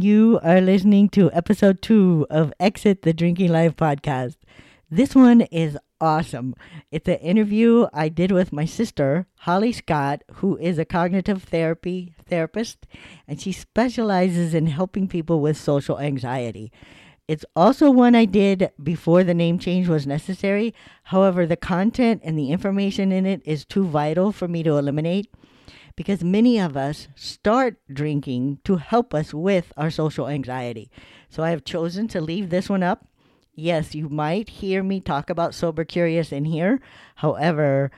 You are listening to episode two of Exit the Drinking Life podcast. This one is awesome. It's an interview I did with my sister, Holly Scott, who is a cognitive therapy therapist, and she specializes in helping people with social anxiety. It's also one I did before the name change was necessary. However, the content and the information in it is too vital for me to eliminate because many of us start drinking to help us with our social anxiety. So I have chosen to leave this one up. Yes, you might hear me talk about sober curious in here. However,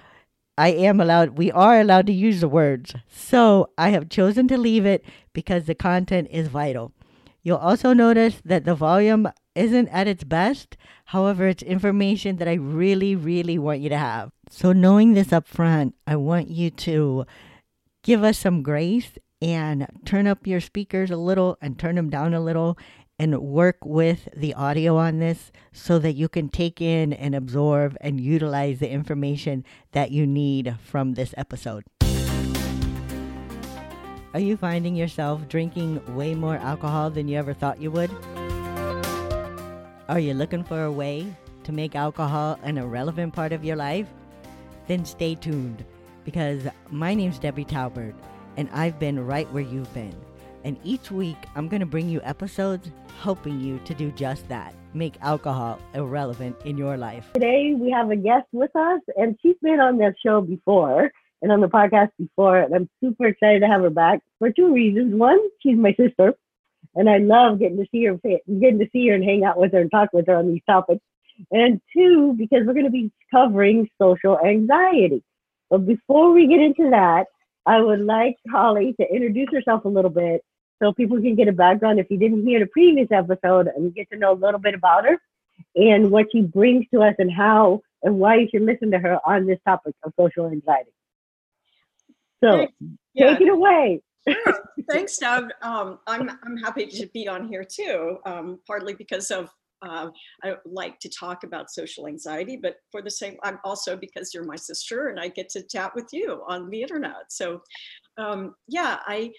I am allowed, we are allowed to use the words. So I have chosen to leave it because the content is vital. You'll also notice that the volume isn't at its best. However, it's information that I really, really want you to have. So, knowing this up front, I want you to give us some grace and turn up your speakers a little and turn them down a little and work with the audio on this so that you can take in and absorb and utilize the information that you need from this episode. Are you finding yourself drinking way more alcohol than you ever thought you would? Are you looking for a way to make alcohol an irrelevant part of your life? Then stay tuned because my name's Debbie Talbert and I've been right where you've been. And each week I'm going to bring you episodes helping you to do just that make alcohol irrelevant in your life. Today we have a guest with us, and she's been on the show before and on the podcast before, and I'm super excited to have her back for two reasons. One, she's my sister, and I love getting to see her, getting to see her and hang out with her and talk with her on these topics. And two, because we're going to be covering social anxiety. But before we get into that, I would like Holly to introduce herself a little bit so people can get a background if you didn't hear the previous episode and get to know a little bit about her and what she brings to us and how and why you should listen to her on this topic of social anxiety. So yeah. take it away. Sure. Thanks, Deb. Um, I'm I'm happy to be on here too, um, partly because of uh, I like to talk about social anxiety, but for the same, I'm also because you're my sister and I get to chat with you on the internet. So, um, yeah, I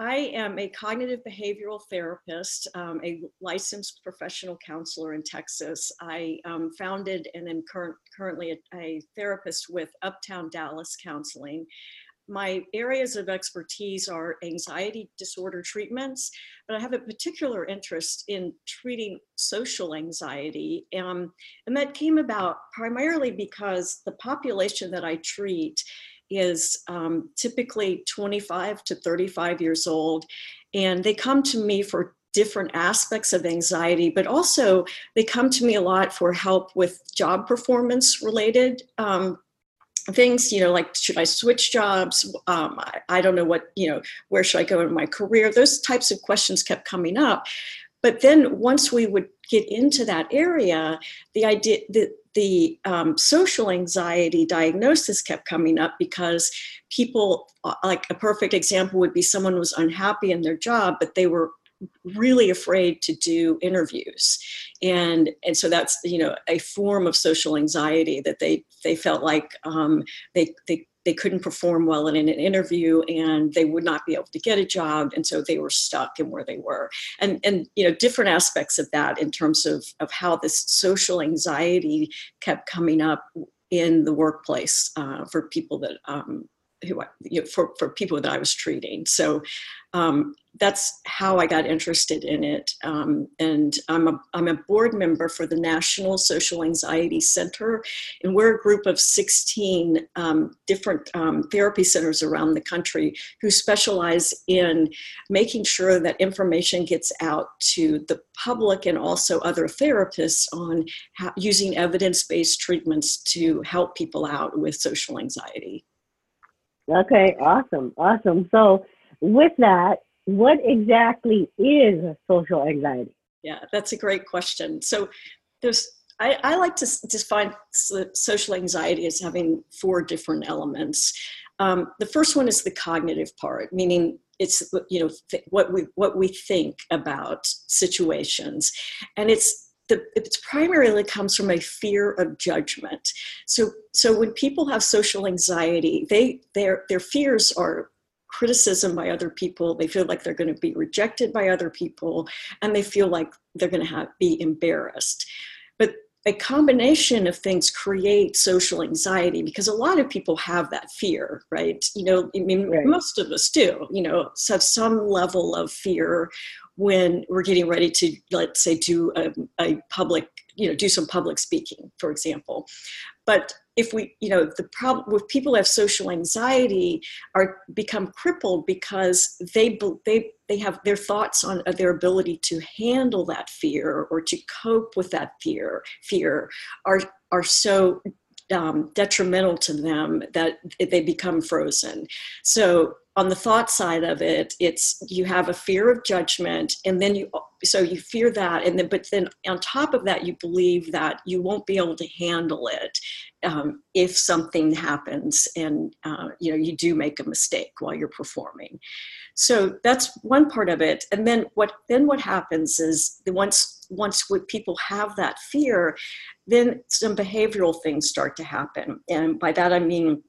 I am a cognitive behavioral therapist, um, a licensed professional counselor in Texas. I um, founded and am current, currently a, a therapist with Uptown Dallas Counseling my areas of expertise are anxiety disorder treatments, but I have a particular interest in treating social anxiety. Um, and that came about primarily because the population that I treat is um, typically 25 to 35 years old, and they come to me for different aspects of anxiety, but also they come to me a lot for help with job performance related um, things you know like should i switch jobs? Um, I, I, don't know what you know where should i go in my career? Those types of questions kept coming up. But then once we would get into that area the idea that the um, social anxiety diagnosis kept coming up because people uh, like a perfect example would be someone was unhappy in their job but they were really afraid to do interviews. And and so that's you know a form of social anxiety that they they felt like um, they they they couldn't perform well in an interview and they would not be able to get a job. And so they were stuck in where they were. And and you know different aspects of that in terms of of how this social anxiety kept coming up in the workplace uh, for people that um, who you know, for for people that I was treating. So um, that's how I got interested in it. Um, and I'm a I'm a board member for the National Social Anxiety Center, and we're a group of 16 um, different um, therapy centers around the country who specialize in making sure that information gets out to the public and also other therapists on how, using evidence-based treatments to help people out with social anxiety. Okay, awesome, awesome. So, with that, what exactly is social anxiety? Yeah, that's a great question. So, there's I, I like to define social anxiety as having four different elements. Um, the first one is the cognitive part, meaning it's you know th- what we what we think about situations, and it's the, it primarily comes from a fear of judgment. So, so when people have social anxiety, they their their fears are criticism by other people they feel like they're going to be rejected by other people and they feel like they're going to have, be embarrassed. But a combination of things create social anxiety because a lot of people have that fear right? You know i mean right. most of us do you know have some level of fear when we're getting ready to let's say do a, a public you know do some public speaking for example but if we you know the problem with people who have social anxiety are become crippled because they they they have their thoughts on uh, their ability to handle that fear or to cope with that fear fear are are so um, detrimental to them that they become frozen. So on the thought side of it it's you have a fear of judgment and then you so you fear that and then but then on top of that you believe that you won't be able to handle it um, if something happens and uh, you know you do make a mistake while you're performing. So that's one part of it and then what then what happens is once once people have that fear then some behavioral things start to happen and by that i mean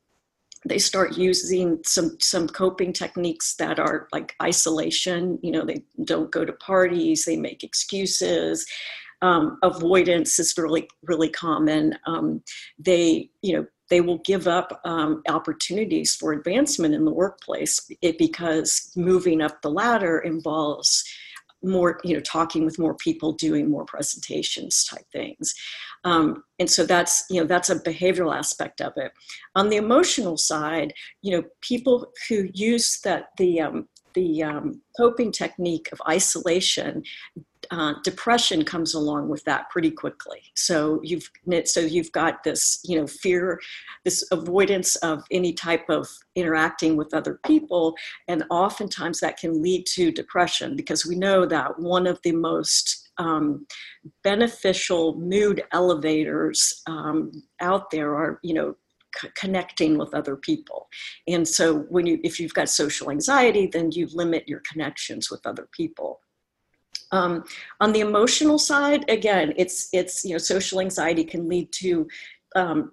they start using some some coping techniques that are like isolation you know they don't go to parties they make excuses. Um, avoidance is really really common. Um, they you know they will give up um, opportunities for advancement in the workplace because moving up the ladder involves more you know talking with more people doing more presentations type things. Um, and so that's you know that's a behavioral aspect of it. On the emotional side you know people who use that the um, the um, coping technique of isolation uh, depression comes along with that pretty quickly. So you've so you've got this you know fear, this avoidance of any type of interacting with other people, and oftentimes that can lead to depression because we know that one of the most um, beneficial mood elevators um, out there are you know connecting with other people and so when you if you've got social anxiety then you limit your connections with other people um, on the emotional side, again, it's it's you know social anxiety can lead to um,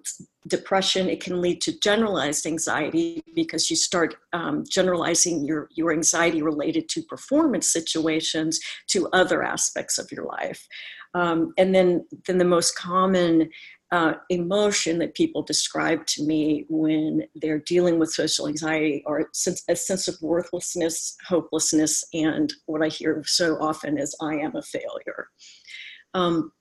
depression. It can lead to generalized anxiety because you start um, generalizing your your anxiety related to performance situations to other aspects of your life. Um, and then then the most common uh, emotion that people describe to me when they're dealing with social anxiety or a sense of worthlessness, hopelessness, and what I hear so often is I am a failure. Um,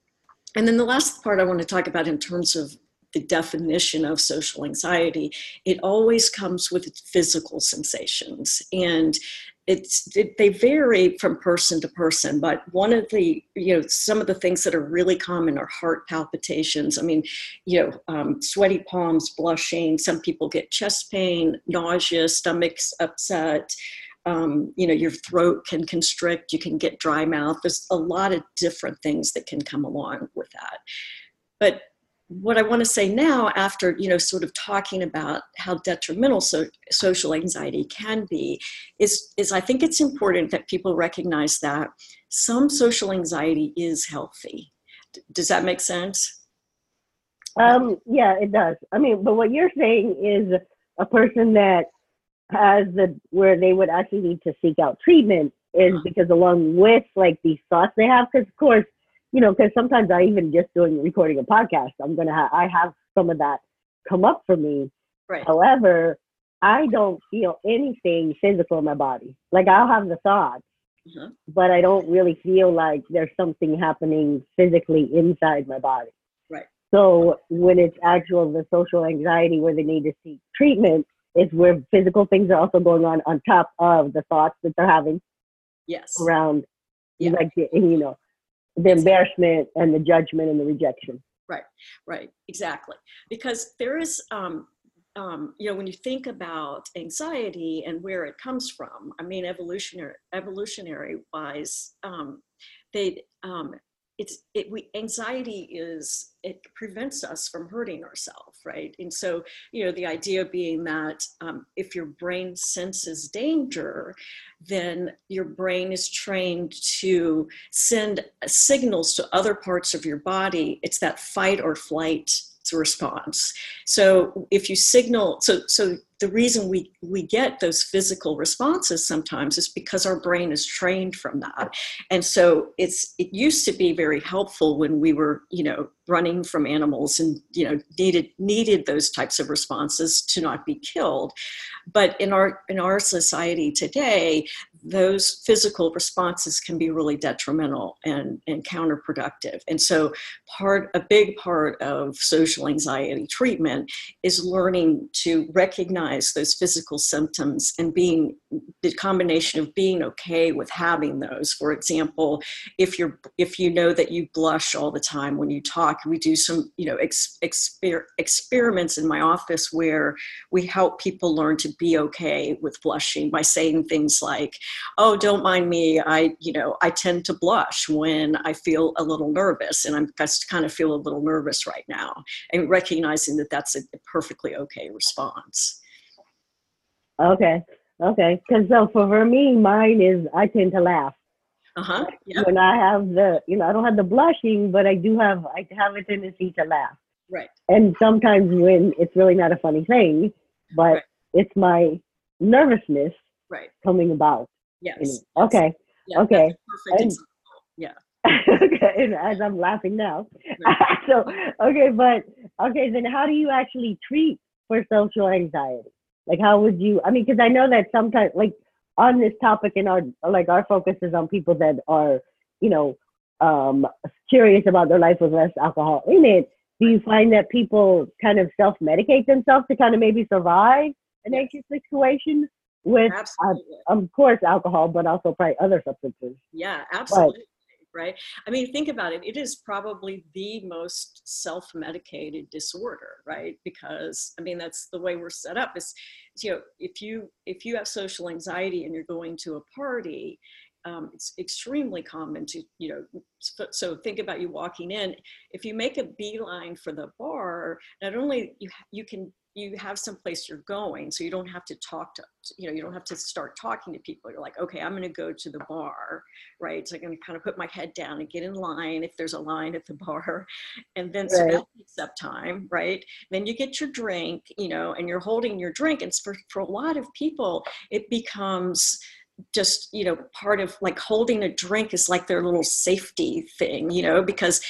and then the last part I want to talk about in terms of the definition of social anxiety, it always comes with physical sensations. And it's it, they vary from person to person but one of the you know some of the things that are really common are heart palpitations. I mean you know um, sweaty palms blushing some people get chest pain nausea stomachs upset. Um, you know your throat can constrict you can get dry mouth. There's a lot of different things that can come along with that. But what I want to say now, after you know, sort of talking about how detrimental so, social anxiety can be, is is I think it's important that people recognize that some social anxiety is healthy. D- does that make sense? Um, yeah, it does. I mean, but what you're saying is a person that has the where they would actually need to seek out treatment is because along with like these thoughts they have, because of course you know, because sometimes I even just doing recording a podcast, I'm gonna have I have some of that come up for me. Right. However, I don't feel anything physical in my body. Like I'll have the thoughts, uh-huh. but I don't really feel like there's something happening physically inside my body. Right. So when it's actual the social anxiety where they need to seek treatment, is where physical things are also going on on top of the thoughts that they're having. Yes. Around, yeah. like you know, the embarrassment and the judgment and the rejection. Right, right, exactly. Because there is, um, um, you know, when you think about anxiety and where it comes from, I mean, evolutionary, evolutionary wise, um, they um, it's it we anxiety is it prevents us from hurting ourselves right? And so you know the idea being that um, if your brain senses danger then your brain is trained to send signals to other parts of your body. It's that fight or flight response. So if you signal so so the reason we we get those physical responses sometimes is because our brain is trained from that. And so it's it used to be very helpful when we were you know running from animals and you know needed needed those types of responses to not be killed. But in our in our society today those physical responses can be really detrimental and, and counterproductive. And so part a big part of social anxiety treatment is learning to recognize those physical symptoms and being the combination of being okay with having those. For example, if you're if you know that you blush all the time when you talk, we do some, you know, ex, exper, experiments in my office where we help people learn to be okay with blushing by saying things like oh don't mind me i you know i tend to blush when i feel a little nervous and i'm just kind of feel a little nervous right now and recognizing that that's a perfectly okay response okay okay because so for me mine is i tend to laugh uh-huh yep. when i have the you know i don't have the blushing but i do have i have a tendency to laugh right and sometimes when it's really not a funny thing but right. it's my nervousness right coming about Yes. Okay. Yeah, okay. and, Yeah. okay. And as I'm laughing now. So okay, but okay, then how do you actually treat for social anxiety? Like how would you I mean, because I know that sometimes like on this topic in our like our focus is on people that are, you know, um curious about their life with less alcohol in it. Do you find that people kind of self medicate themselves to kind of maybe survive an anxious situation? with uh, of course alcohol but also probably other substances yeah absolutely but, right? I mean think about it. It is probably the most self-medicated disorder right? Because i mean that's the way we're set up is you know if you if you have social anxiety and you're going to a party um, it's extremely common to you know so think about you walking in. If you make a beeline for the bar not only you you can you have some place you're going so you don't have to talk to you know you don't have to start talking to people. You're like okay i'm going to go to the bar right? So i'm going to kind of put my head down and get in line if there's a line at the bar. And then so that takes up time right? Then you get your drink you know and you're holding your drink and for, for a lot of people it becomes just you know part of like holding a drink is like their little safety thing you know because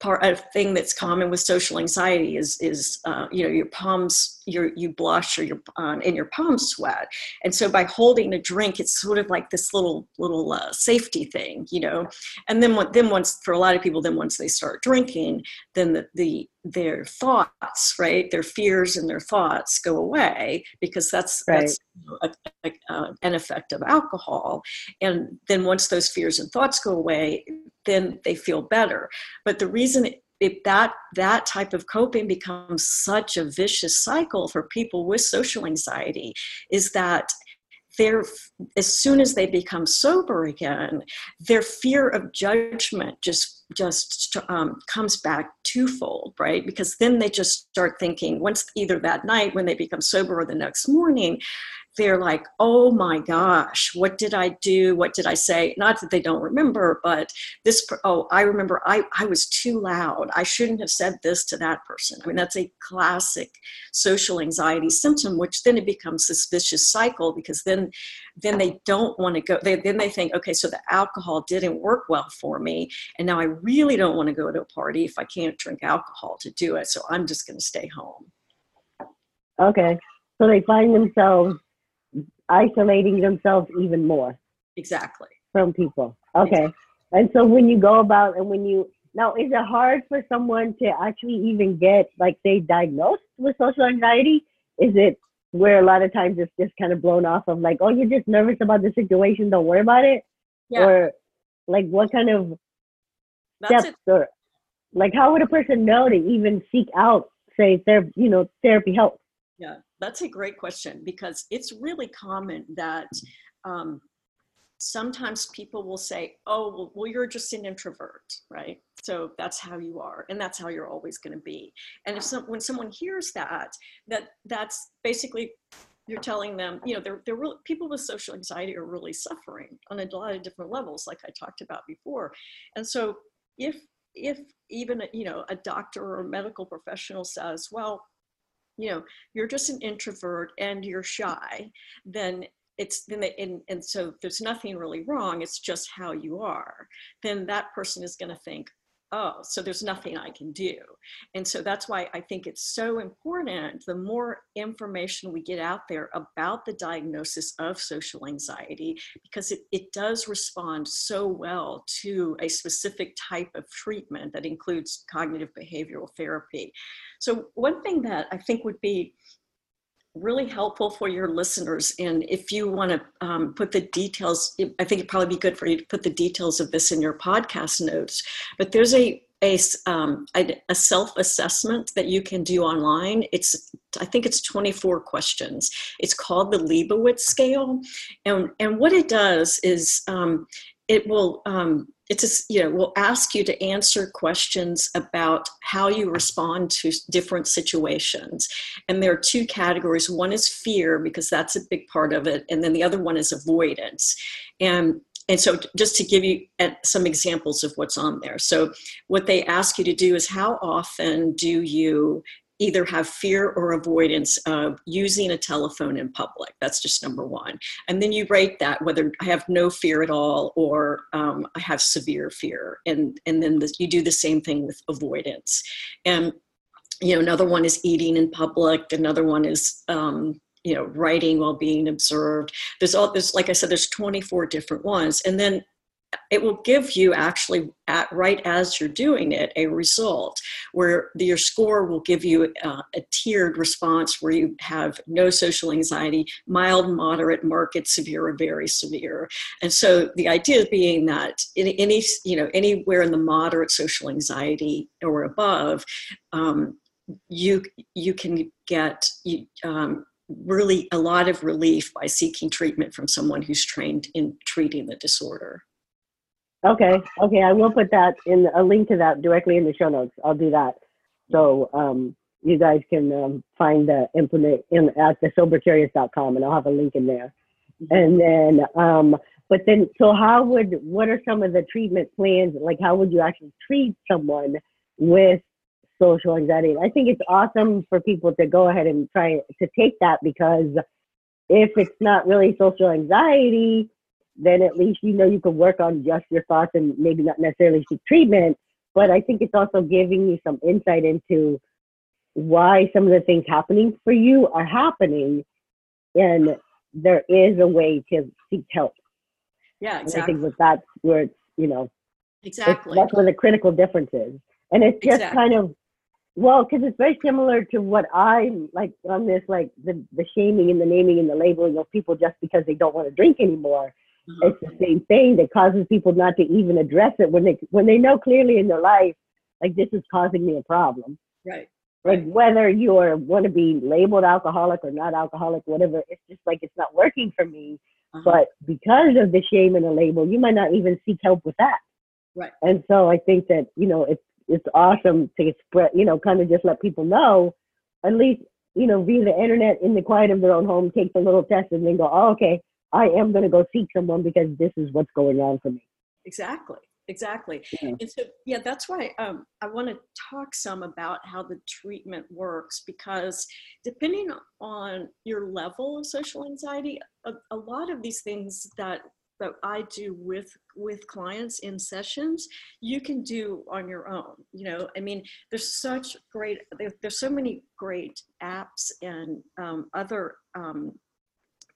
part a thing that's common with social anxiety is is uh, you know your palms your you blush or your um, and your palms sweat. And so by holding a drink it's sort of like this little little uh, safety thing you know? And then then once for a lot of people then once they start drinking then the, the their thoughts right their fears and their thoughts go away because that's right. that's a, a, uh, an effect of alcohol. And then once those fears and thoughts go away then they feel better. But the reason if that that type of coping becomes such a vicious cycle for people with social anxiety is that their as soon as they become sober again their fear of judgment just just um, comes back twofold right? Because then they just start thinking once either that night when they become sober or the next morning they're like, oh my gosh, what did I do? What did I say? Not that they don't remember, but this, oh, I remember I, I was too loud. I shouldn't have said this to that person. I mean, that's a classic social anxiety symptom, which then it becomes this vicious cycle because then, then they don't want to go. They, then they think, okay, so the alcohol didn't work well for me. And now I really don't want to go to a party if I can't drink alcohol to do it. So I'm just going to stay home. Okay. So they find themselves isolating themselves even more. Exactly. From people. Okay. Exactly. And so when you go about and when you now is it hard for someone to actually even get like say diagnosed with social anxiety? Is it where a lot of times it's just kind of blown off of like, oh, you're just nervous about the situation, don't worry about it? Yeah. Or like what kind of That's steps it. or like how would a person know to even seek out say therapy, you know, therapy help? Yeah, that's a great question because it's really common that um, sometimes people will say, oh, well, well, you're just an introvert, right? So that's how you are, and that's how you're always going to be. And if some, when someone hears that, that that's basically you're telling them, you know, they're, they're really, people with social anxiety are really suffering on a lot of different levels, like I talked about before. And so if if even you know a doctor or a medical professional says, well, you know you're just an introvert and you're shy then it's then they, and, and so there's nothing really wrong it's just how you are then that person is going to think oh, so there's nothing I can do. And so that's why I think it's so important. The more information we get out there about the diagnosis of social anxiety, because it, it does respond so well to a specific type of treatment that includes cognitive behavioral therapy. So, one thing that I think would be really helpful for your listeners. And if you want to um, put the details, I think it'd probably be good for you to put the details of this in your podcast notes. But there's a a, um, a self-assessment that you can do online. It's I think it's 24 questions. It's called the Liebowitz scale, and and what it does is um, it will um, it's you know will ask you to answer questions about how you respond to different situations. And there are two categories. One is fear because that's a big part of it and then the other one is avoidance. And and so just to give you uh, some examples of what's on there. So what they ask you to do is how often do you either have fear or avoidance of using a telephone in public. That's just number one. And then you rate that whether I have no fear at all or um, I have severe fear. And, and then the, you do the same thing with avoidance. And, you know, another one is eating in public. Another one is, um, you know, writing while being observed. There's all, there's, like I said, there's 24 different ones. And then it will give you actually at right as you're doing it a result where the, your score will give you uh, a tiered response where you have no social anxiety mild moderate marked severe or very severe. And so the idea being that in any you know anywhere in the moderate social anxiety or above um, you you can get you, um, really a lot of relief by seeking treatment from someone who's trained in treating the disorder Okay, okay, I will put that in a link to that directly in the show notes. I'll do that. So um, you guys can um, find the implement in at the sobercurious.com and I'll have a link in there. And then, um, but then, so how would, what are some of the treatment plans? Like, how would you actually treat someone with social anxiety? I think it's awesome for people to go ahead and try to take that because if it's not really social anxiety, then at least you know you can work on just your thoughts and maybe not necessarily seek treatment. But I think it's also giving you some insight into why some of the things happening for you are happening, and there is a way to seek help. Yeah, exactly. And I think that that's where it's you know exactly that's where the critical difference is, and it's just exactly. kind of well, because it's very similar to what I'm like on this, like the the shaming and the naming and the labeling of people just because they don't want to drink anymore it's the same thing that causes people not to even address it when they when they know clearly in their life like this is causing me a problem. Right. Like whether you are want to be labeled alcoholic or not alcoholic whatever it's just like it's not working for me. Uh-huh. but because of the shame and the label you might not even seek help with that. Right. And so i think that you know it's it's awesome to spread you know kind of just let people know at least you know via the internet in the quiet of their own home take the little test and then go oh okay I am going to go seek someone because this is what's going on for me. Exactly. Exactly. Yeah. And so, yeah, that's why um, I want to talk some about how the treatment works because depending on your level of social anxiety, a, a lot of these things that that I do with with clients in sessions, you can do on your own. You know, I mean, there's such great there, there's so many great apps and um, other um,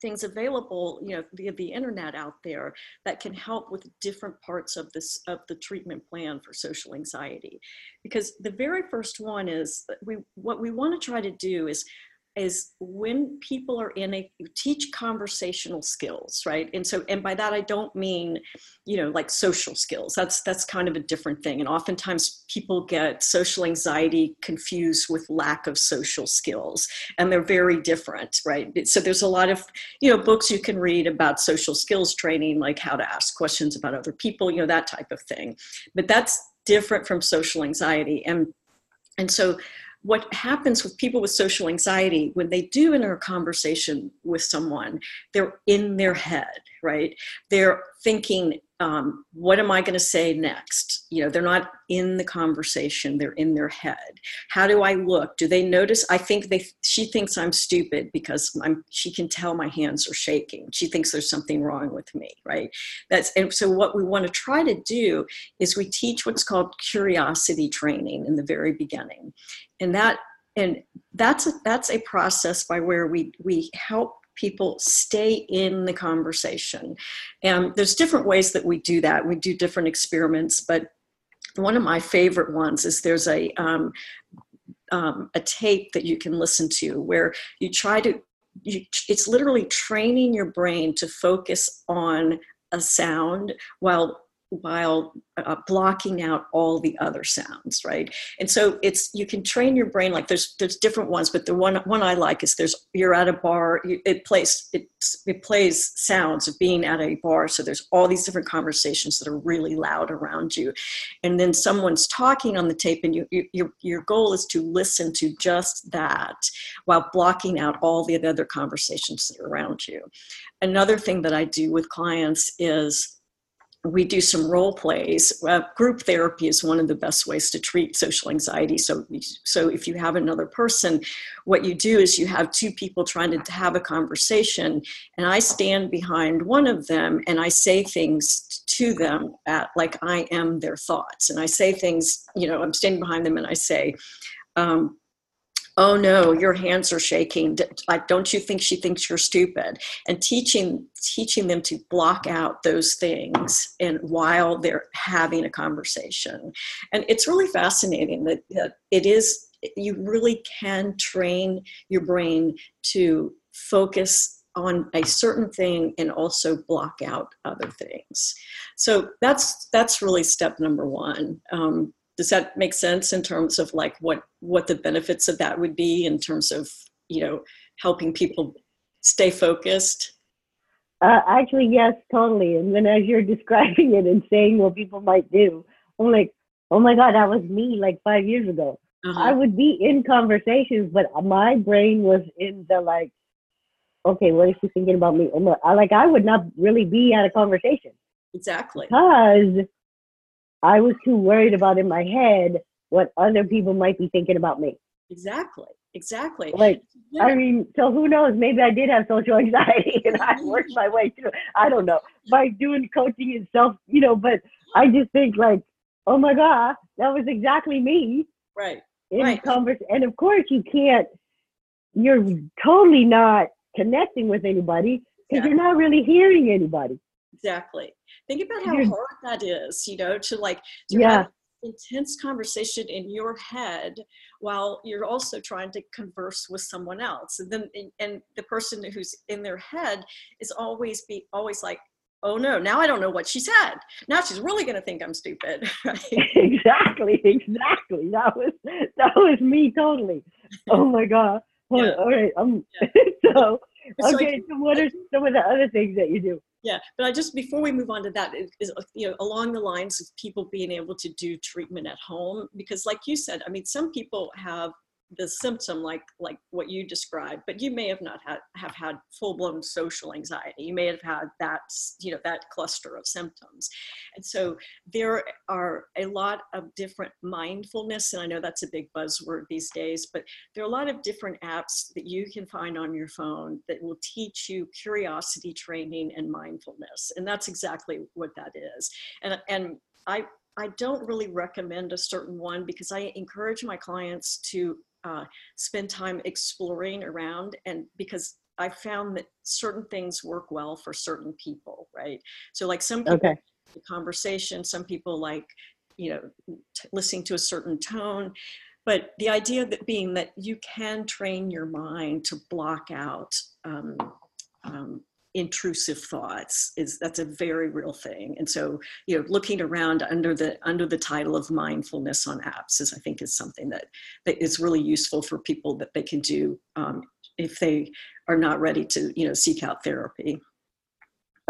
things available you know via the internet out there that can help with different parts of this of the treatment plan for social anxiety. Because the very first one is we what we want to try to do is is when people are in a teach conversational skills right? And so and by that i don't mean you know like social skills. That's that's kind of a different thing. And oftentimes people get social anxiety confused with lack of social skills and they're very different right? So there's a lot of you know books you can read about social skills training like how to ask questions about other people you know that type of thing. But that's different from social anxiety. And and so what happens with people with social anxiety when they do enter a conversation with someone they're in their head right? They're thinking um, what am i going to say next? You know they're not in the conversation they're in their head. How do i look? Do they notice? I think they she thinks i'm stupid because i'm she can tell my hands are shaking. She thinks there's something wrong with me right? That's and so what we want to try to do is we teach what's called curiosity training in the very beginning. And that and that's a, that's a process by where we we help people stay in the conversation. And there's different ways that we do that. We do different experiments but one of my favorite ones is there's a um, um, a tape that you can listen to where you try to you, it's literally training your brain to focus on a sound while while uh, blocking out all the other sounds right? And so it's you can train your brain like there's there's different ones but the one one i like is there's you're at a bar it plays it, it plays sounds of being at a bar so there's all these different conversations that are really loud around you. And then someone's talking on the tape and you, you your your goal is to listen to just that while blocking out all the other conversations that are around you. Another thing that i do with clients is we do some role plays. Uh, group therapy is one of the best ways to treat social anxiety. So, so if you have another person, what you do is you have two people trying to have a conversation, and I stand behind one of them and I say things to them at, like I am their thoughts, and I say things. You know, I'm standing behind them and I say. Um, oh no your hands are shaking. Like don't you think she thinks you're stupid? And teaching teaching them to block out those things and while they're having a conversation. And it's really fascinating that, that it is you really can train your brain to focus on a certain thing and also block out other things. So that's that's really step number one. Um, does that make sense in terms of like what what the benefits of that would be in terms of you know helping people stay focused? Uh, actually yes totally. And then as you're describing it and saying what people might do i'm like oh my god that was me like five years ago. Uh-huh. i would be in conversations but my brain was in the like okay what is she thinking about me? I, like i would not really be at a conversation. Exactly. Because I was too worried about in my head what other people might be thinking about me. Exactly. Exactly. Like, yeah. I mean, so who knows? Maybe I did have social anxiety and I mm-hmm. worked my way through. I don't know by doing coaching and self, you know. But I just think like, oh my god, that was exactly me. Right. In right. converse, and of course you can't. You're totally not connecting with anybody because yeah. you're not really hearing anybody. Exactly. Think about how hard that is, you know, to like to yeah. have intense conversation in your head while you're also trying to converse with someone else. And then and the person who's in their head is always be always like, oh no, now I don't know what she said. Now she's really gonna think I'm stupid. Right? exactly, exactly. That was that was me totally. Oh my god. Yeah. All right. Um yeah. so okay, so what are some of the other things that you do? Yeah but i just before we move on to that is uh, you know along the lines of people being able to do treatment at home because like you said i mean some people have the symptom like like what you described but you may have not had have had full-blown social anxiety. You may have had that you know that cluster of symptoms. And so there are a lot of different mindfulness and i know that's a big buzzword these days but there are a lot of different apps that you can find on your phone that will teach you curiosity training and mindfulness and that's exactly what that is. And and i I don't really recommend a certain one because I encourage my clients to uh, spend time exploring around and because I found that certain things work well for certain people, right? So like some people okay. the conversation, some people like, you know, t- listening to a certain tone. But the idea that being that you can train your mind to block out um, um, intrusive thoughts is that's a very real thing. And so you know looking around under the under the title of mindfulness on apps is i think is something that that is really useful for people that they can do um, if they are not ready to you know seek out therapy.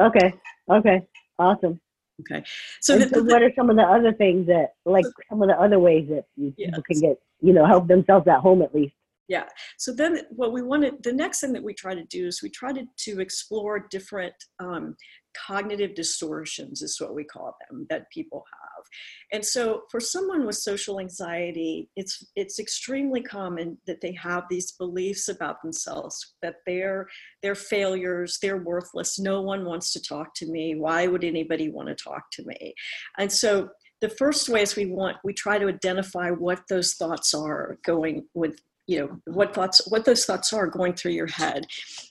Okay okay awesome. Okay. So, the, so what are some of the other things that like some of the other ways that people yes. can get you know help themselves at home at least yeah. So then what we wanted the next thing that we try to do is we try to, to explore different um, cognitive distortions is what we call them that people have. And so for someone with social anxiety it's it's extremely common that they have these beliefs about themselves that they're they're failures they're worthless no one wants to talk to me why would anybody want to talk to me? And so the first way is we want we try to identify what those thoughts are going with you know what thoughts what those thoughts are going through your head.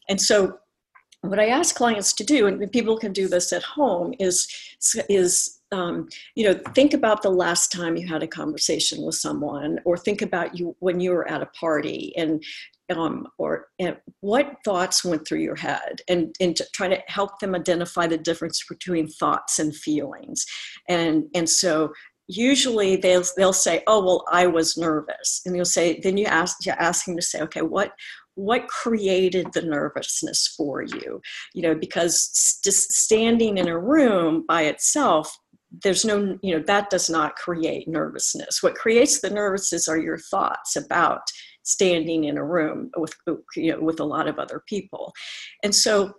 And so what I ask clients to do, and people can do this at home, is is um, you know think about the last time you had a conversation with someone, or think about you when you were at a party, and um, or and what thoughts went through your head, and and to try to help them identify the difference between thoughts and feelings, and and so usually they'll they'll say oh well i was nervous. And you'll say then you ask you ask them to say okay what what created the nervousness for you? You know because just standing in a room by itself there's no you know that does not create nervousness. What creates the nervousness are your thoughts about standing in a room with you know with a lot of other people. And so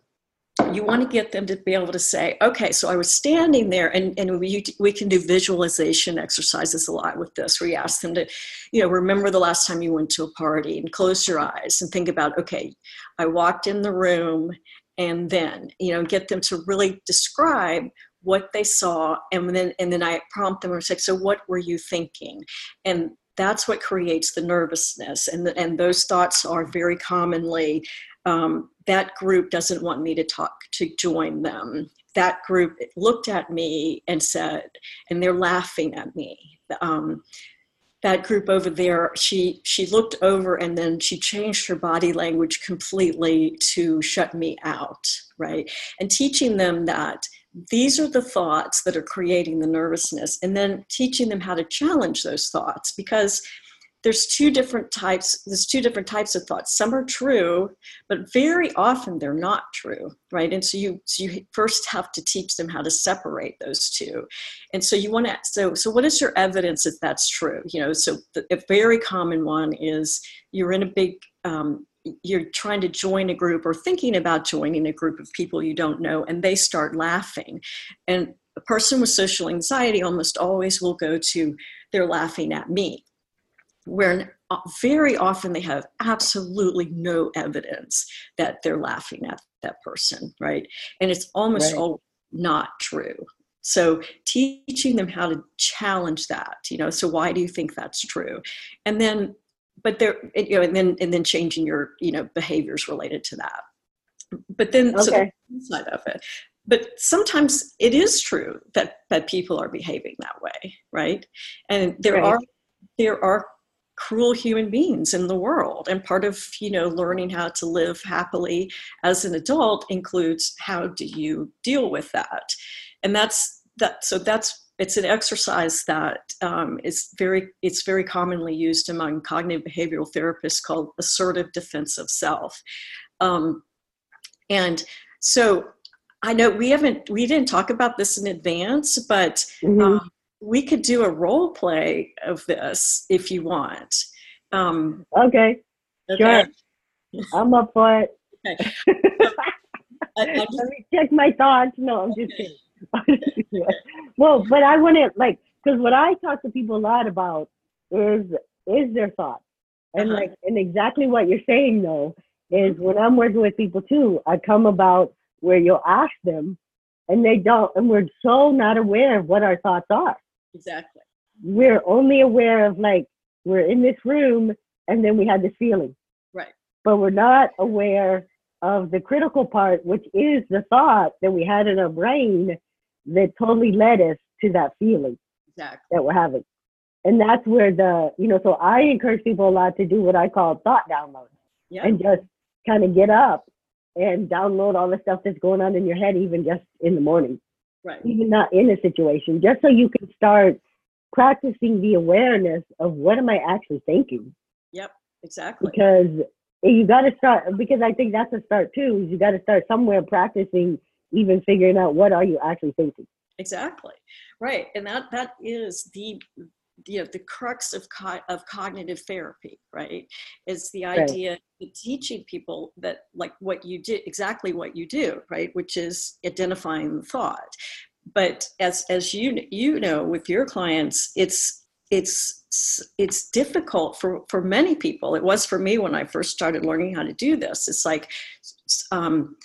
you want to get them to be able to say, okay, so I was standing there, and, and we, we can do visualization exercises a lot with this, where you ask them to, you know, remember the last time you went to a party and close your eyes and think about, okay, I walked in the room, and then, you know, get them to really describe what they saw, and then and then I prompt them and say, so what were you thinking? And that's what creates the nervousness, and the, and those thoughts are very commonly um, that group doesn't want me to talk to join them. That group looked at me and said and they're laughing at me. Um, that group over there she she looked over and then she changed her body language completely to shut me out right? And teaching them that these are the thoughts that are creating the nervousness and then teaching them how to challenge those thoughts because there's two different types there's two different types of thoughts. Some are true but very often they're not true right? And so you so you first have to teach them how to separate those two. And so you want to so so what is your evidence that that's true? You know so the, a very common one is you're in a big um, you're trying to join a group or thinking about joining a group of people you don't know and they start laughing and a person with social anxiety almost always will go to they're laughing at me where uh, very often they have absolutely no evidence that they're laughing at that person, right? And it's almost right. all not true. So teaching them how to challenge that, you know, so why do you think that's true? And then, but there, you know, and then, and then changing your, you know, behaviors related to that. But then, okay. so the side of it, but sometimes it is true that that people are behaving that way right and there right. are there are cruel human beings in the world and part of you know learning how to live happily as an adult includes how do you deal with that and that's that so that's it's an exercise that um, is very it's very commonly used among cognitive behavioral therapists called assertive defense of self um, and so i know we haven't we didn't talk about this in advance but mm-hmm. um, we could do a role play of this if you want. Um, okay. okay. Sure. I'm up for it. Okay. I, just, Let me check my thoughts. No, I'm just kidding. well, but I want to like because what I talk to people a lot about is is their thoughts, and uh-huh. like and exactly what you're saying though is when I'm working with people too, I come about where you'll ask them, and they don't, and we're so not aware of what our thoughts are. Exactly. We're only aware of like we're in this room and then we had this feeling. Right. But we're not aware of the critical part, which is the thought that we had in our brain that totally led us to that feeling exactly. that we're having. And that's where the, you know, so I encourage people a lot to do what I call thought download yep. and just kind of get up and download all the stuff that's going on in your head, even just in the morning right. even not in a situation, just so you can start practicing the awareness of what am I actually thinking. Yep, exactly. Because you got to start, because I think that's a start too, is you got to start somewhere practicing even figuring out what are you actually thinking. Exactly. Right. And that that is the you know the crux of co- of cognitive therapy right is the idea right. of teaching people that like what you did exactly what you do right which is identifying the thought but as as you you know with your clients it's it's it's difficult for for many people it was for me when i first started learning how to do this it's like um,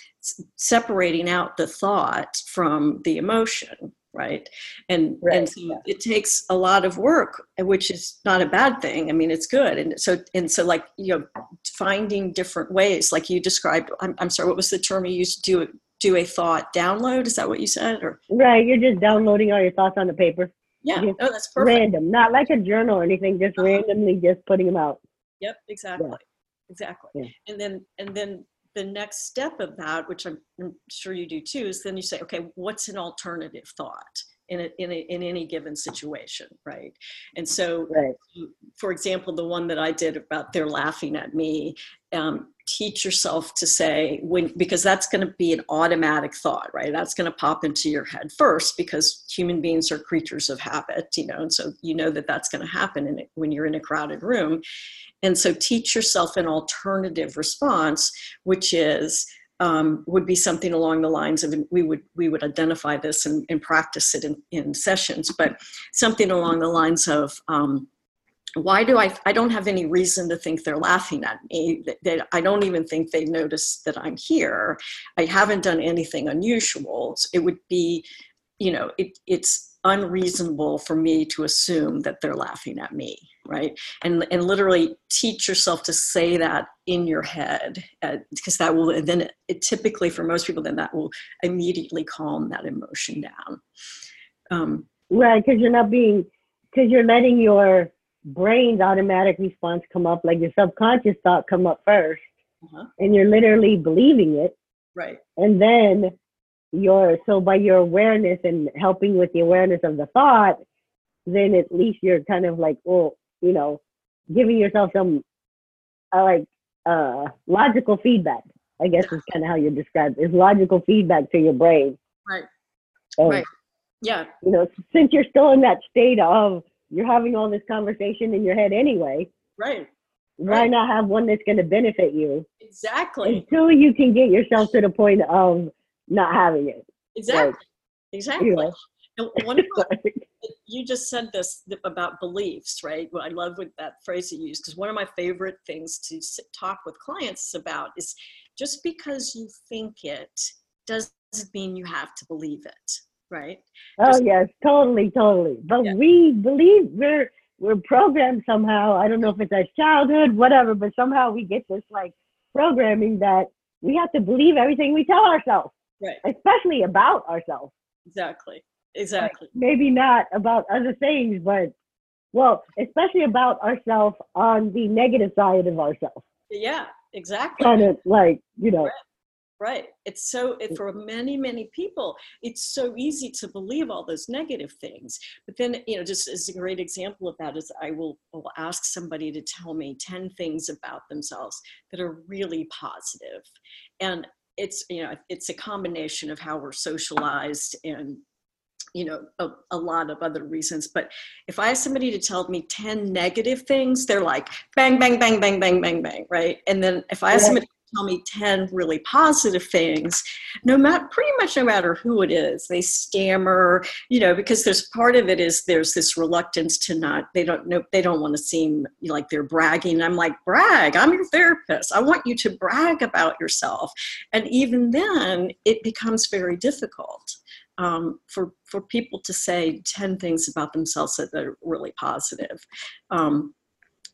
separating out the thought from the emotion right? And right. and so it takes a lot of work which is not a bad thing. I mean it's good. And so and so like you know finding different ways like you described i'm, I'm sorry what was the term you used? To do do a thought download? Is that what you said or? Right you're just downloading all your thoughts on the paper. Yeah just oh that's perfect. random not like a journal or anything just uh-huh. randomly just putting them out. Yep exactly yeah. exactly. Yeah. and then and then the next step of that, which I'm, I'm, sure you do too, is then you say, okay, what's an alternative thought in a, in, a, in any given situation, right? And so, right. for example, the one that I did about they're laughing at me, um, teach yourself to say when because that's going to be an automatic thought, right? That's going to pop into your head first because human beings are creatures of habit, you know, and so you know that that's going to happen in, when you're in a crowded room and so teach yourself an alternative response, which is um, would be something along the lines of we would we would identify this and, and practice it in, in, sessions, but something along the lines of um, why do I I don't have any reason to think they're laughing at me. That, I don't even think they notice that I'm here. I haven't done anything unusual. It would be, you know, it, it's unreasonable for me to assume that they're laughing at me right and and literally teach yourself to say that in your head uh, because that will then it, it, typically for most people then that will immediately calm that emotion down um, right because you're not being because you're letting your brain's automatic response come up like your subconscious thought come up 1st uh-huh. and you're literally believing it right and then your so by your awareness and helping with the awareness of the thought then at least you're kind of like well you know, giving yourself some uh, like uh, logical feedback. I guess is kind of how you describe it. Is logical feedback to your brain. Right. And, right. Yeah. You know, since you're still in that state of you're having all this conversation in your head anyway. Right. Why right. not have one that's going to benefit you? Exactly. Until you can get yourself to the point of not having it. Exactly. Like, exactly. You know. one of you just said this about beliefs, right? Well, I love what that phrase you use because one of my favorite things to sit, talk with clients about is just because you think it doesn't mean you have to believe it, right? Oh just, yes, totally, totally. But yeah. we believe we're we're programmed somehow. I don't know if it's our childhood, whatever, but somehow we get this like programming that we have to believe everything we tell ourselves, right? Especially about ourselves. Exactly exactly. maybe not about other things, but well, especially about ourselves on the negative side of ourselves. Yeah, exactly. Kind of like, you know. Right. Right. It's so, it, for many, many people, it's so easy to believe all those negative things. But then, you know, just as a great example of that is I will, will ask somebody to tell me 10 things about themselves that are really positive. And it's, you know, it's a combination of how we're socialized and you know a, a, lot of other reasons but if i ask somebody to tell me 10 negative things they're like bang bang bang bang bang bang bang right and then if i ask somebody tell me 10 really positive things no matter pretty much no matter who it is they stammer you know because there's part of it is there's this reluctance to not they don't know they don't want to seem like they're bragging. I'm like brag i'm your therapist. I want you to brag about yourself. And even then it becomes very difficult um, for for people to say 10 things about themselves that are really positive. Um,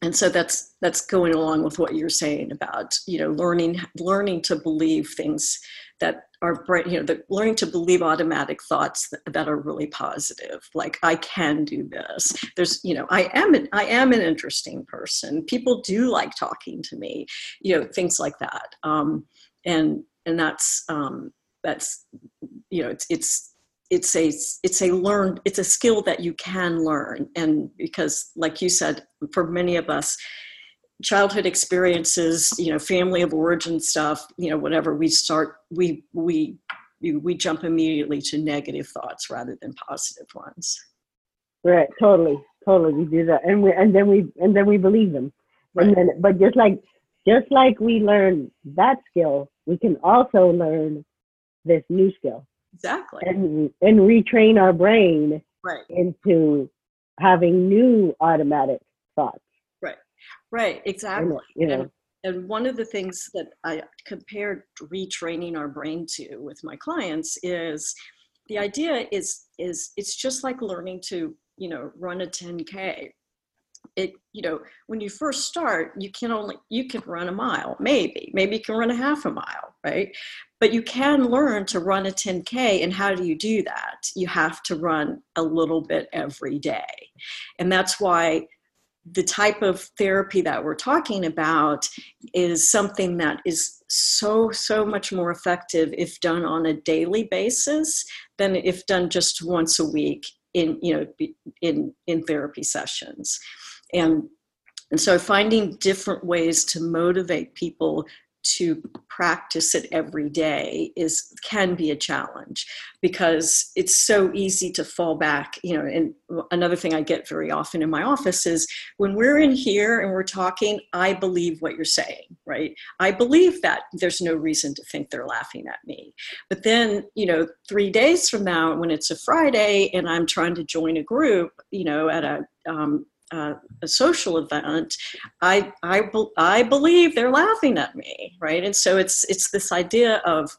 and so that's that's going along with what you're saying about you know learning learning to believe things that are bright you know the, learning to believe automatic thoughts that, that, are really positive. Like i can do this. There's you know i am an, i am an interesting person. People do like talking to me you know things like that. Um, and and that's um, that's you know it's it's it's a it's a learned it's a skill that you can learn. And because like you said for many of us childhood experiences you know family of origin stuff you know whatever we start we we we jump immediately to negative thoughts rather than positive ones. Right totally totally we do that. And we and then we and then we believe them. Right. and then but just like just like we learn that skill we can also learn this new skill Exactly. and and retrain our brain Right. into having new automatic thoughts Right. and, Exactly. you know And and one of the things that I compared retraining our brain to with my clients is the idea is is it's just like learning to you know run a 10k it you know when you first start you can only you can run a mile maybe maybe you can run a half a mile right but you can learn to run a 10k and how do you do that? You have to run a little bit every day. And that's why the type of therapy that we're talking about is something that is so so much more effective if done on a daily basis than if done just once a week in you know in in therapy sessions. And and so finding different ways to motivate people to practice it every day is can be a challenge because it's so easy to fall back you know and another thing i get very often in my office is when we're in here and we're talking i believe what you're saying right? I believe that there's no reason to think they're laughing at me. But then you know 3 days from now when it's a friday and i'm trying to join a group you know at a um, uh, a social event, I I I believe they're laughing at me, right? And so it's it's this idea of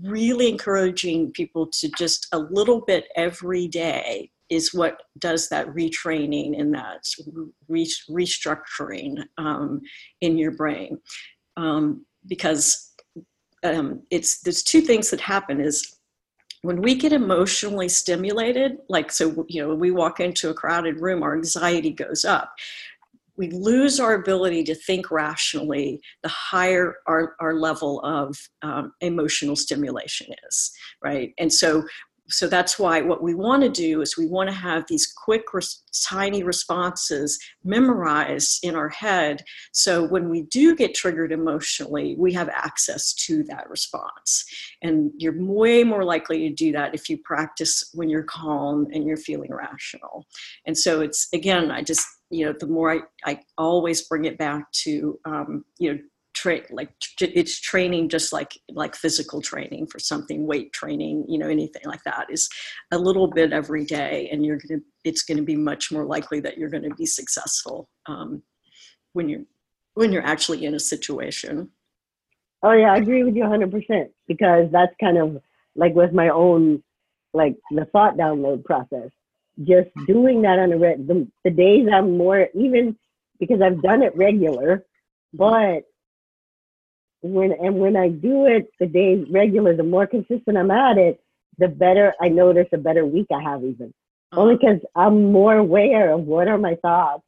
really encouraging people to just a little bit every day is what does that retraining and that re- restructuring um, in your brain um, because um, it's there's two things that happen is when we get emotionally stimulated like so you know when we walk into a crowded room our anxiety goes up. We lose our ability to think rationally the higher our, our level of um, emotional stimulation is right? And so so that's why what we want to do is we want to have these quick res- tiny responses memorized in our head. So when we do get triggered emotionally we have access to that response. And you're way more likely to do that if you practice when you're calm and you're feeling rational. And so it's again i just you know the more i, I always bring it back to um, you know tra- like it's training just like like physical training for something weight training you know anything like that is a little bit every day and you're gonna it's gonna be much more likely that you're gonna be successful um, when you're when you're actually in a situation Oh yeah, I agree with you 100% because that's kind of like with my own like the thought download process. Just doing that on a re- the, the days I'm more even because I've done it regular, but when and when I do it the days regular, the more consistent I'm at it, the better I notice a better week I have even. Uh-huh. Only because I'm more aware of what are my thoughts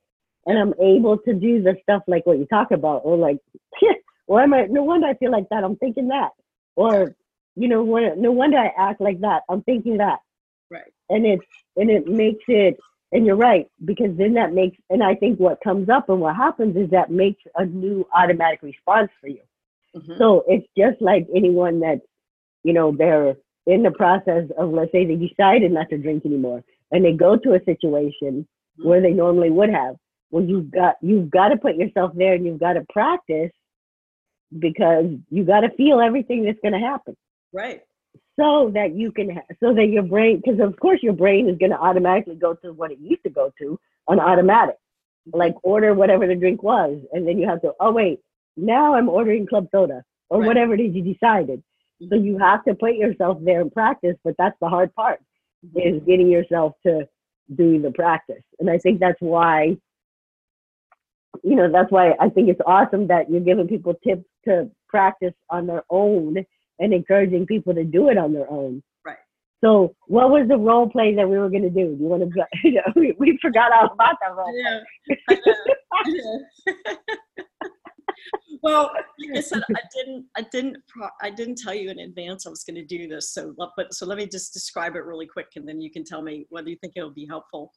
and I'm able to do the stuff like what you talk about or like why am I no wonder I feel like that. I'm thinking that. Or, you know, when, no wonder I act like that. I'm thinking that. right And it's and it makes it and you're right, because then that makes and I think what comes up and what happens is that makes a new automatic response for you. Mhm. So it's just like anyone that, you know, they're in the process of let's say they decided not to drink anymore and they go to a situation where they normally would have. Well, you've got you've got to put yourself there and you've got to practice because you got to feel everything that's going to happen right so that you can ha- so that your brain because of course your brain is going to automatically go to what it used to go to on automatic like order whatever the drink was and then you have to oh wait now i'm ordering club soda or Right. whatever it is you decided so Mhm. you have to put yourself there and practice but that's the hard part is getting yourself to do the practice and i think that's why you know that's why i think it's awesome that you're giving people tips to practice on their own and encouraging people to do it on their own Right. so what was the role play that we were going to do do you want to you know, we, we forgot all about that role play. Yeah, I know, I know. Well, like I said, I didn't, I didn't, pro- I didn't tell you in advance I was going to do this. So, let- but so let me just describe it really quick, and then you can tell me whether you think it'll be helpful.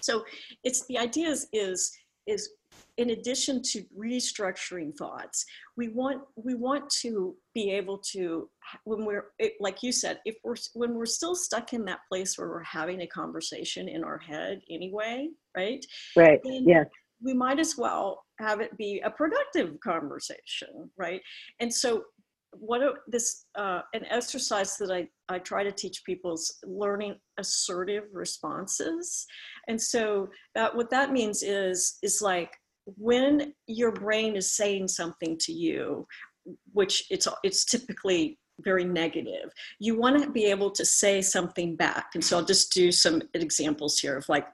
So, it's the idea is is is in addition to restructuring thoughts we want we want to be able to when we're like you said if we're when we're still stuck in that place where we're having a conversation in our head anyway right right yes we might as well have it be a productive conversation right? And so what this uh, an exercise that I, I try to teach people is learning assertive responses. And so that what that means is is like when your brain is saying something to you which it's it's typically very negative you want to be able to say something back. And so i'll just do some examples here of like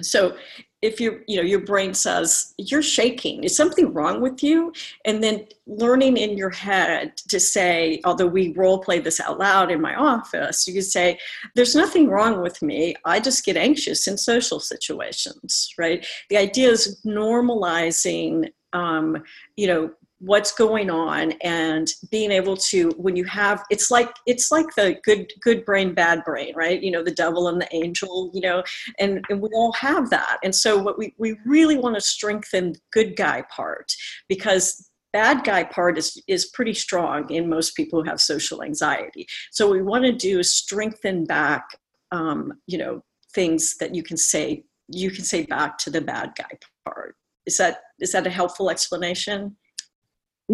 so if you you know your brain says you're shaking. Is something wrong with you? And then learning in your head to say although we role play this out loud in my office you could say there's nothing wrong with me. I just get anxious in social situations right? The idea is normalizing um, you know what's going on and being able to when you have it's like it's like the good good brain bad brain right? You know the devil and the angel you know and, and we all have that. And so what we, we really want to strengthen good guy part because bad guy part is is pretty strong in most people who have social anxiety. So we want to do is strengthen back um, you know things that you can say you can say back to the bad guy part. Is that is that a helpful explanation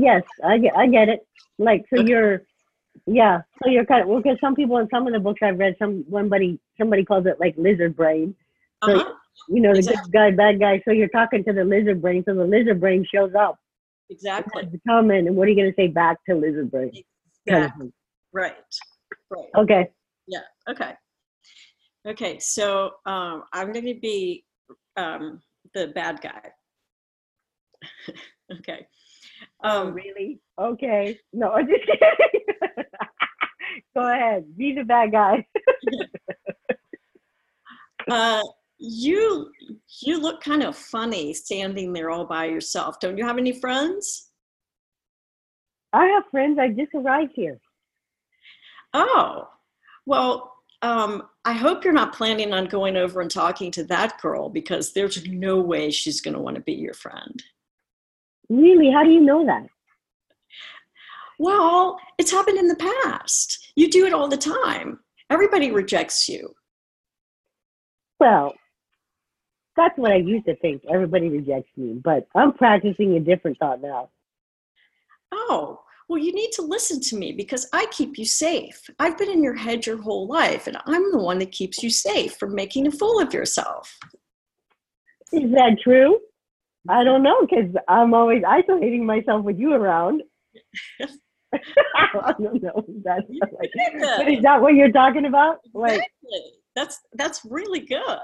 Yes, I get, I get it. Like, so you're, yeah. So you're kind of well, because some people in some of the books I've read, some somebody somebody calls it like lizard brain. So uh-huh. you know the exactly. good guy, bad guy. So you're talking to the lizard brain. So the lizard brain shows up. Exactly. Comment, and what are you going to say back to lizard brain? Exactly. Kind of right. Right. Okay. Yeah. Okay. Okay. So um, I'm going to be um, the bad guy. okay. Oh, um, oh, really? Okay. No, I'm just kidding. Go ahead. Be the bad guy. uh, you you look kind of funny standing there all by yourself. Don't you have any friends? I have friends. I just arrived here. Oh, well, um, I hope you're not planning on going over and talking to that girl because there's no way she's going to want to be your friend. Really? How do you know that? Well, it's happened in the past. You do it all the time. Everybody rejects you. Well, that's what I used to think. Everybody rejects me, but I'm practicing a different thought now. Oh, well, you need to listen to me because I keep you safe. I've been in your head your whole life, and I'm the one that keeps you safe from making a fool of yourself. Is that true? I don't know because I'm always isolating myself with you around. I don't know. That's like, but is that what you're talking about? Like, exactly. That's that's really good.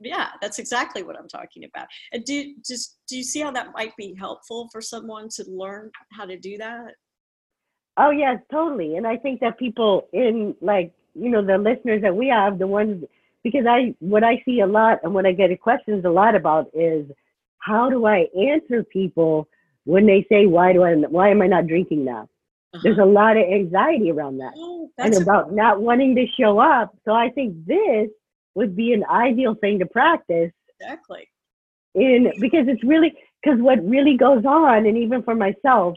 Yeah, that's exactly what I'm talking about. And do just do you see how that might be helpful for someone to learn how to do that? Oh yes, totally. And I think that people in like you know the listeners that we have, the ones because I what I see a lot and what I get questions a lot about is how do I answer people when they say, why do I, why am I not drinking now? Uh-huh. There's a lot of anxiety around that oh, and about a- not wanting to show up. So I think this would be an ideal thing to practice. Exactly. In because it's really because what really goes on, and even for myself,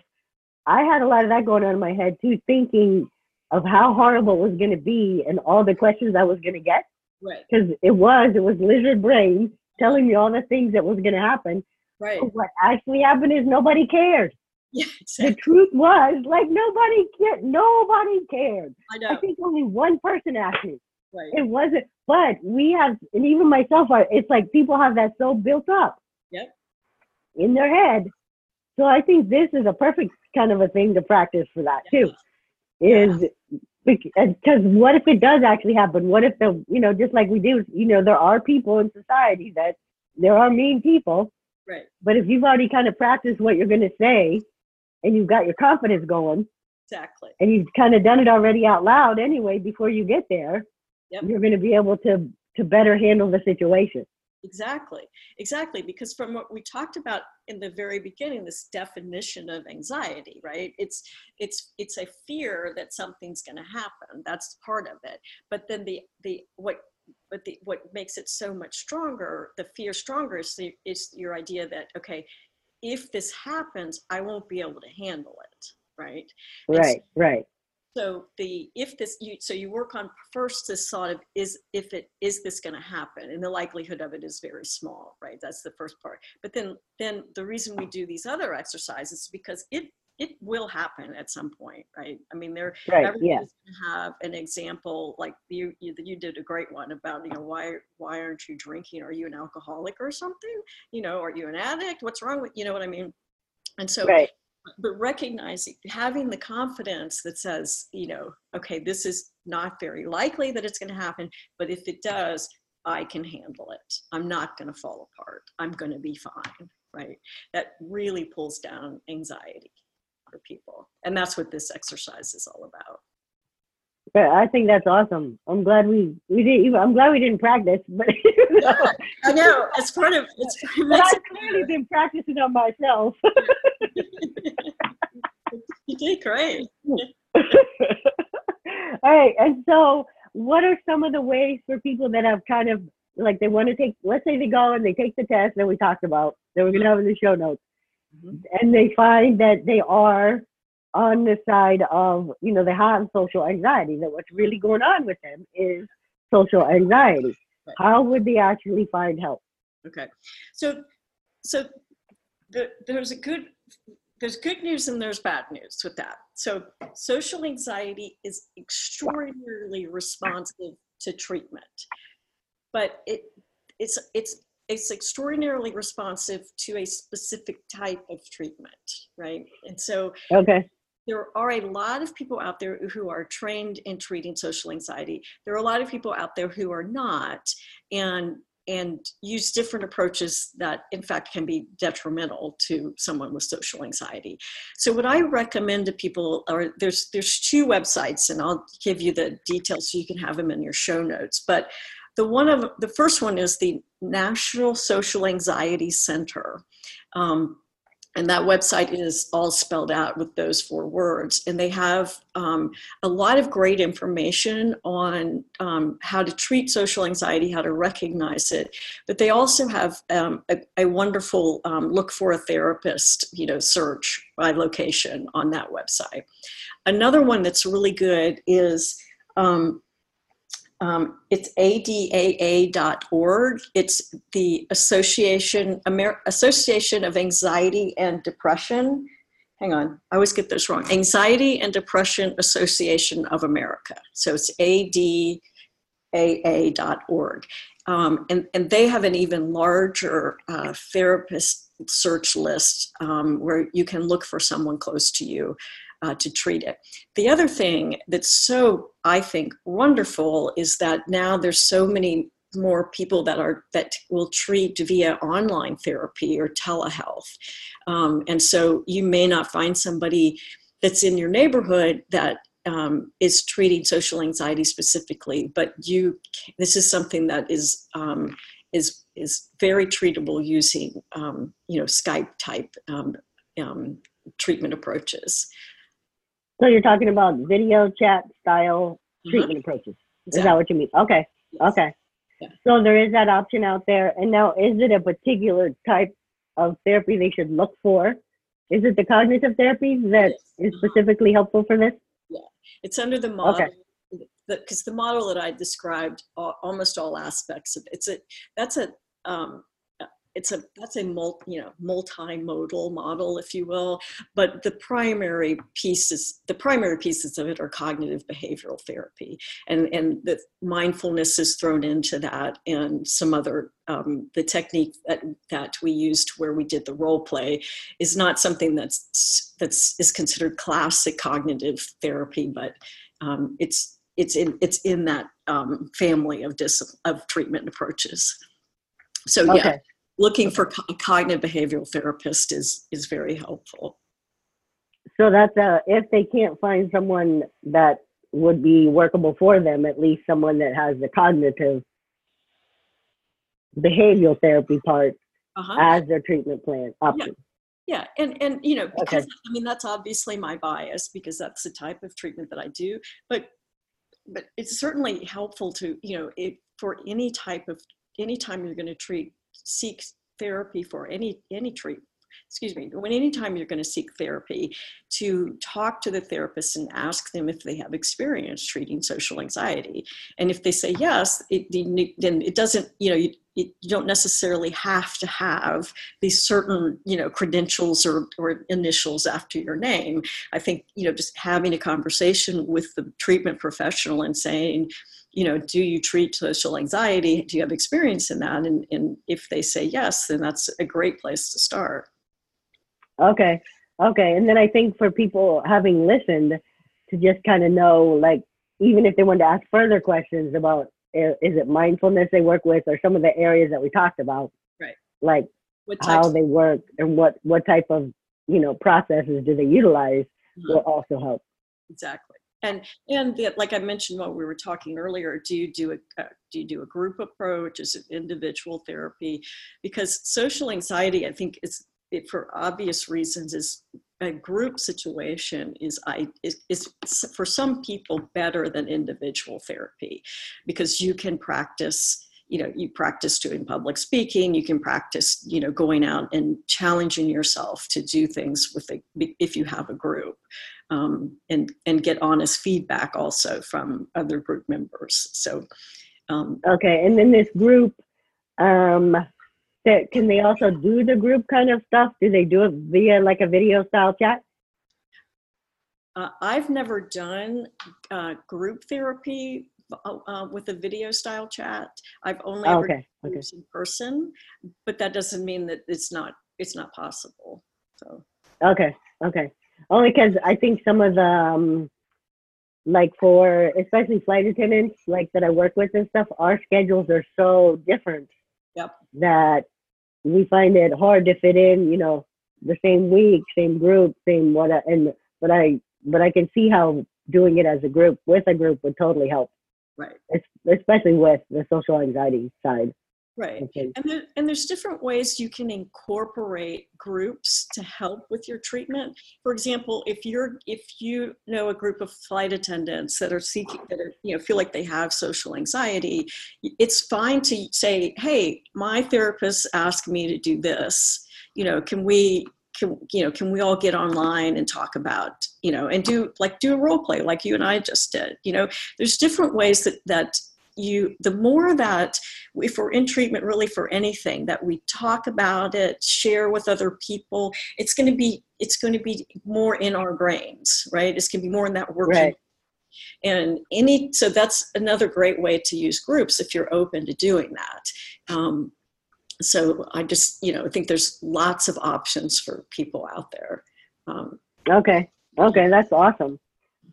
I had a lot of that going on in my head too, thinking of how horrible it was going to be and all the questions I was going to get. Right. Because it was, it was lizard brain telling me all the things that was going to happen. Right. But what actually happened is nobody cared. Yeah, exactly. The truth was, like nobody cared. Nobody cared. I know. I think only one person asked me. Right. It wasn't, but we have, and even myself, it's like people have that so built up. Yep. In their head. So I think this is a perfect kind of a thing to practice for that yeah. too. Is yeah because what if it does actually happen? What if the, you know, just like we do, you know, there are people in society that there are mean people. Right. But if you've already kind of practiced what you're going to say and you've got your confidence going. Exactly. And you've kind of done it already out loud anyway before you get there. Yep. You're going to be able to to better handle the situation. Exactly, exactly. Because from what we talked about in the very beginning, this definition of anxiety, right? It's it's it's a fear that something's going to happen. That's part of it. But then the the what but the, what makes it so much stronger, the fear stronger, is, the, is your idea that okay, if this happens, I won't be able to handle it, right? Right, so, right. So the if this you so you work on first this thought of is if it is this going to happen, and the likelihood of it is very small, right? That's the first part. But then then the reason we do these other exercises is because it it will happen at some point, right? I mean, there right, yeah. have an example like you, you you did a great one about you know why why aren't you drinking? Are you an alcoholic or something? You know, are you an addict? What's wrong with you know what I mean? And so, right. But recognizing having the confidence that says you know okay this is not very likely that it's going to happen, but if it does, I can handle it. I'm not going to fall apart. I'm going to be fine, right? That really pulls down anxiety for people. And that's what this exercise is all about. But I think that's awesome. I'm glad we we didn't. I'm glad we didn't practice, but yeah, I know it's part of it's. It but I've clearly been practicing on myself. did great. All right, and so what are some of the ways for people that have kind of like they want to take? Let's say they go and they take the test that we talked about that we're gonna have in the show notes mm-hmm. and they find that they are on the side of, you know, they have social anxiety, that what's really going on with them is social anxiety. Right. How would they actually find help? Okay. So, so the, there's a good, there's good news and there's bad news with that. So social anxiety is extraordinarily responsive to treatment, but it, it's, it's it's extraordinarily responsive to a specific type of treatment, right? And so okay. there are a lot of people out there who are trained in treating social anxiety. There are a lot of people out there who are not and and use different approaches that in fact can be detrimental to someone with social anxiety. So what I recommend to people are there's there's two websites and I'll give you the details so you can have them in your show notes. But the one of the first one is the National Social Anxiety Center. Um, and that website is all spelled out with those four words. And they have um, a lot of great information on um, how to treat social anxiety, how to recognize it. But they also have um, a, a, wonderful um, look for a therapist, you know, search by location on that website. Another one that's really good is um, it's adaa.org. It's the Association Amer- Association of Anxiety and Depression. Hang on, I always get this wrong. Anxiety and Depression Association of America. So it's adaa.org. Um, and, and they have an even larger uh, therapist search list um, where you can look for someone close to you uh, to treat it. The other thing that's so, I think, wonderful is that now there's so many more people that are that will treat via online therapy or telehealth, um, and so you may not find somebody that's in your neighborhood that um, is treating social anxiety specifically, but you this is something that is um, is is very treatable using um, you know Skype type um, um, treatment approaches. So you're talking about video chat style mm-hmm. treatment approaches. Exactly. Is that what you mean? Okay. Okay. Yeah. So there is that option out there. And now, is it a particular type of therapy they should look for? Is it the cognitive therapy that yes. is specifically helpful for this? Yeah, it's under the model. Okay because the, the, model that I described, almost all aspects of it's a that's a um, it's a that's a multi, you know multimodal model if you will but the primary pieces the primary pieces of it are cognitive behavioral therapy and and the mindfulness is thrown into that and some other um, the technique that that we used where we did the role play is not something that's that's is considered classic cognitive therapy but um, it's it's in it's in that um, family of dis- of treatment approaches so okay. yeah looking for a cognitive behavioral therapist is is very helpful so that's uh, if they can't find someone that would be workable for them at least someone that has the cognitive behavioral therapy part uh-huh. as their treatment plan option yeah. yeah. and and you know because okay. i mean that's obviously my bias because that's the type of treatment that i do but but it's certainly helpful to you know if for any type of anytime you're going to treat seek therapy for any any treatment excuse me, when anytime you're going to seek therapy, to talk to the therapist and ask them if they have experience treating social anxiety. And if they say yes, it, then it doesn't, you know, you, you don't necessarily have to have these certain you know credentials or, or initials after your name i think you know just having a conversation with the treatment professional and saying you know do you treat social anxiety do you have experience in that and, and if they say yes then that's a great place to start Okay. Okay. And then I think for people having listened to just kind of know, like, even if they want to ask further questions about is it mindfulness they work with or some of the areas that we talked about, right? Like how they work and what what type of you know processes do they utilize mm-hmm. will also help. Exactly. And and the, like I mentioned while we were talking earlier, do you do a uh, do you do a group approach? Is it individual therapy? Because social anxiety, I think, is it, for obvious reasons, is a group situation is, I, is, is for some people better than individual therapy because you can practice you know you practice doing public speaking you can practice you know going out and challenging yourself to do things with a, if you have a group um, and and get honest feedback also from other group members so um, okay and then this group um, that can they also do the group kind of stuff? Do they do it via like a video style chat? Uh, I've never done uh, group therapy uh, uh with a video style chat. I've only oh, okay. ever okay. in person, but that doesn't mean that it's not it's not possible. So okay, okay. Only because I think some of the um, like for especially flight attendants like that I work with and stuff, our schedules are so different. Yep. That we find it hard to fit in, you know, the same week, same group, same what, and but I but I can see how doing it as a group with a group would totally help. Right. It's, especially with the social anxiety side. Right. And, there, and there's different ways you can incorporate groups to help with your treatment. For example, if you're if you know a group of flight attendants that are seeking that are, you know feel like they have social anxiety, it's fine to say, "Hey, my therapist asked me to do this. You know, can we can you know can we all get online and talk about you know and do like do a role play like you and I just did you know there's different ways that that you the more that if we're in treatment really for anything that we talk about it share with other people it's going to be it's going to be more in our brains right? It's going to be more in that working right. and any so that's another great way to use groups if you're open to doing that. Um, so i just you know i think there's lots of options for people out there. Um, okay okay that's awesome.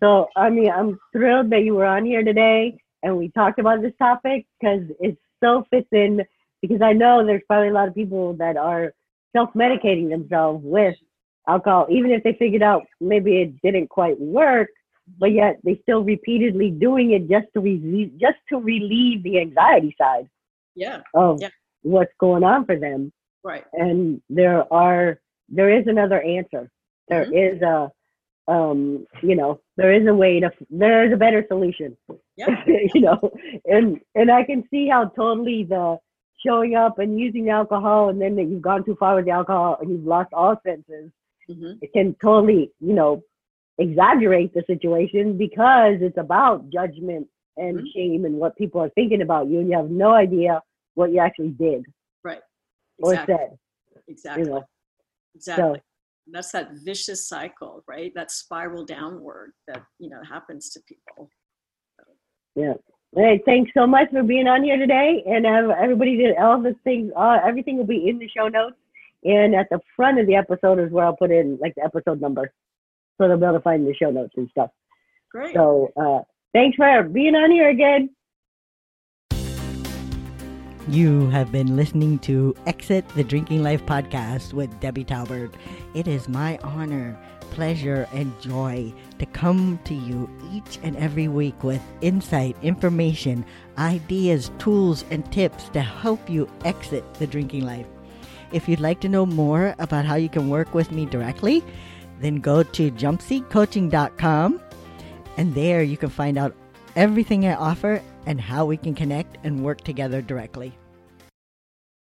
So i mean i'm thrilled that you were on here today and we talked about this topic because it so fits in because I know there's probably a lot of people that are self-medicating themselves with alcohol, even if they figured out maybe it didn't quite work, but yet they still repeatedly doing it just to relieve just to relieve the anxiety side. Yeah. Of yeah. what's going on for them. Right. And there are there is another answer. There mm-hmm. is a um, you know, there is a way to, there is a better solution. Yeah. you know, and and I can see how totally the showing up and using alcohol, and then that you've gone too far with the alcohol and you've lost all senses. Mm-hmm. It can totally, you know, exaggerate the situation because it's about judgment and mm-hmm. shame and what people are thinking about you, and you have no idea what you actually did. Right. Exactly. Or said. Exactly. You know? Exactly. So, that's that vicious cycle right that spiral downward that you know happens to people so. yeah hey thanks so much for being on here today and uh, everybody did all the things uh, everything will be in the show notes and at the front of the episode is where i'll put in like the episode number so they'll be able to find the show notes and stuff great so uh, thanks for being on here again you have been listening to Exit the Drinking Life podcast with Debbie Talbert. It is my honor, pleasure, and joy to come to you each and every week with insight, information, ideas, tools, and tips to help you exit the drinking life. If you'd like to know more about how you can work with me directly, then go to jumpseatcoaching.com and there you can find out everything I offer and how we can connect and work together directly.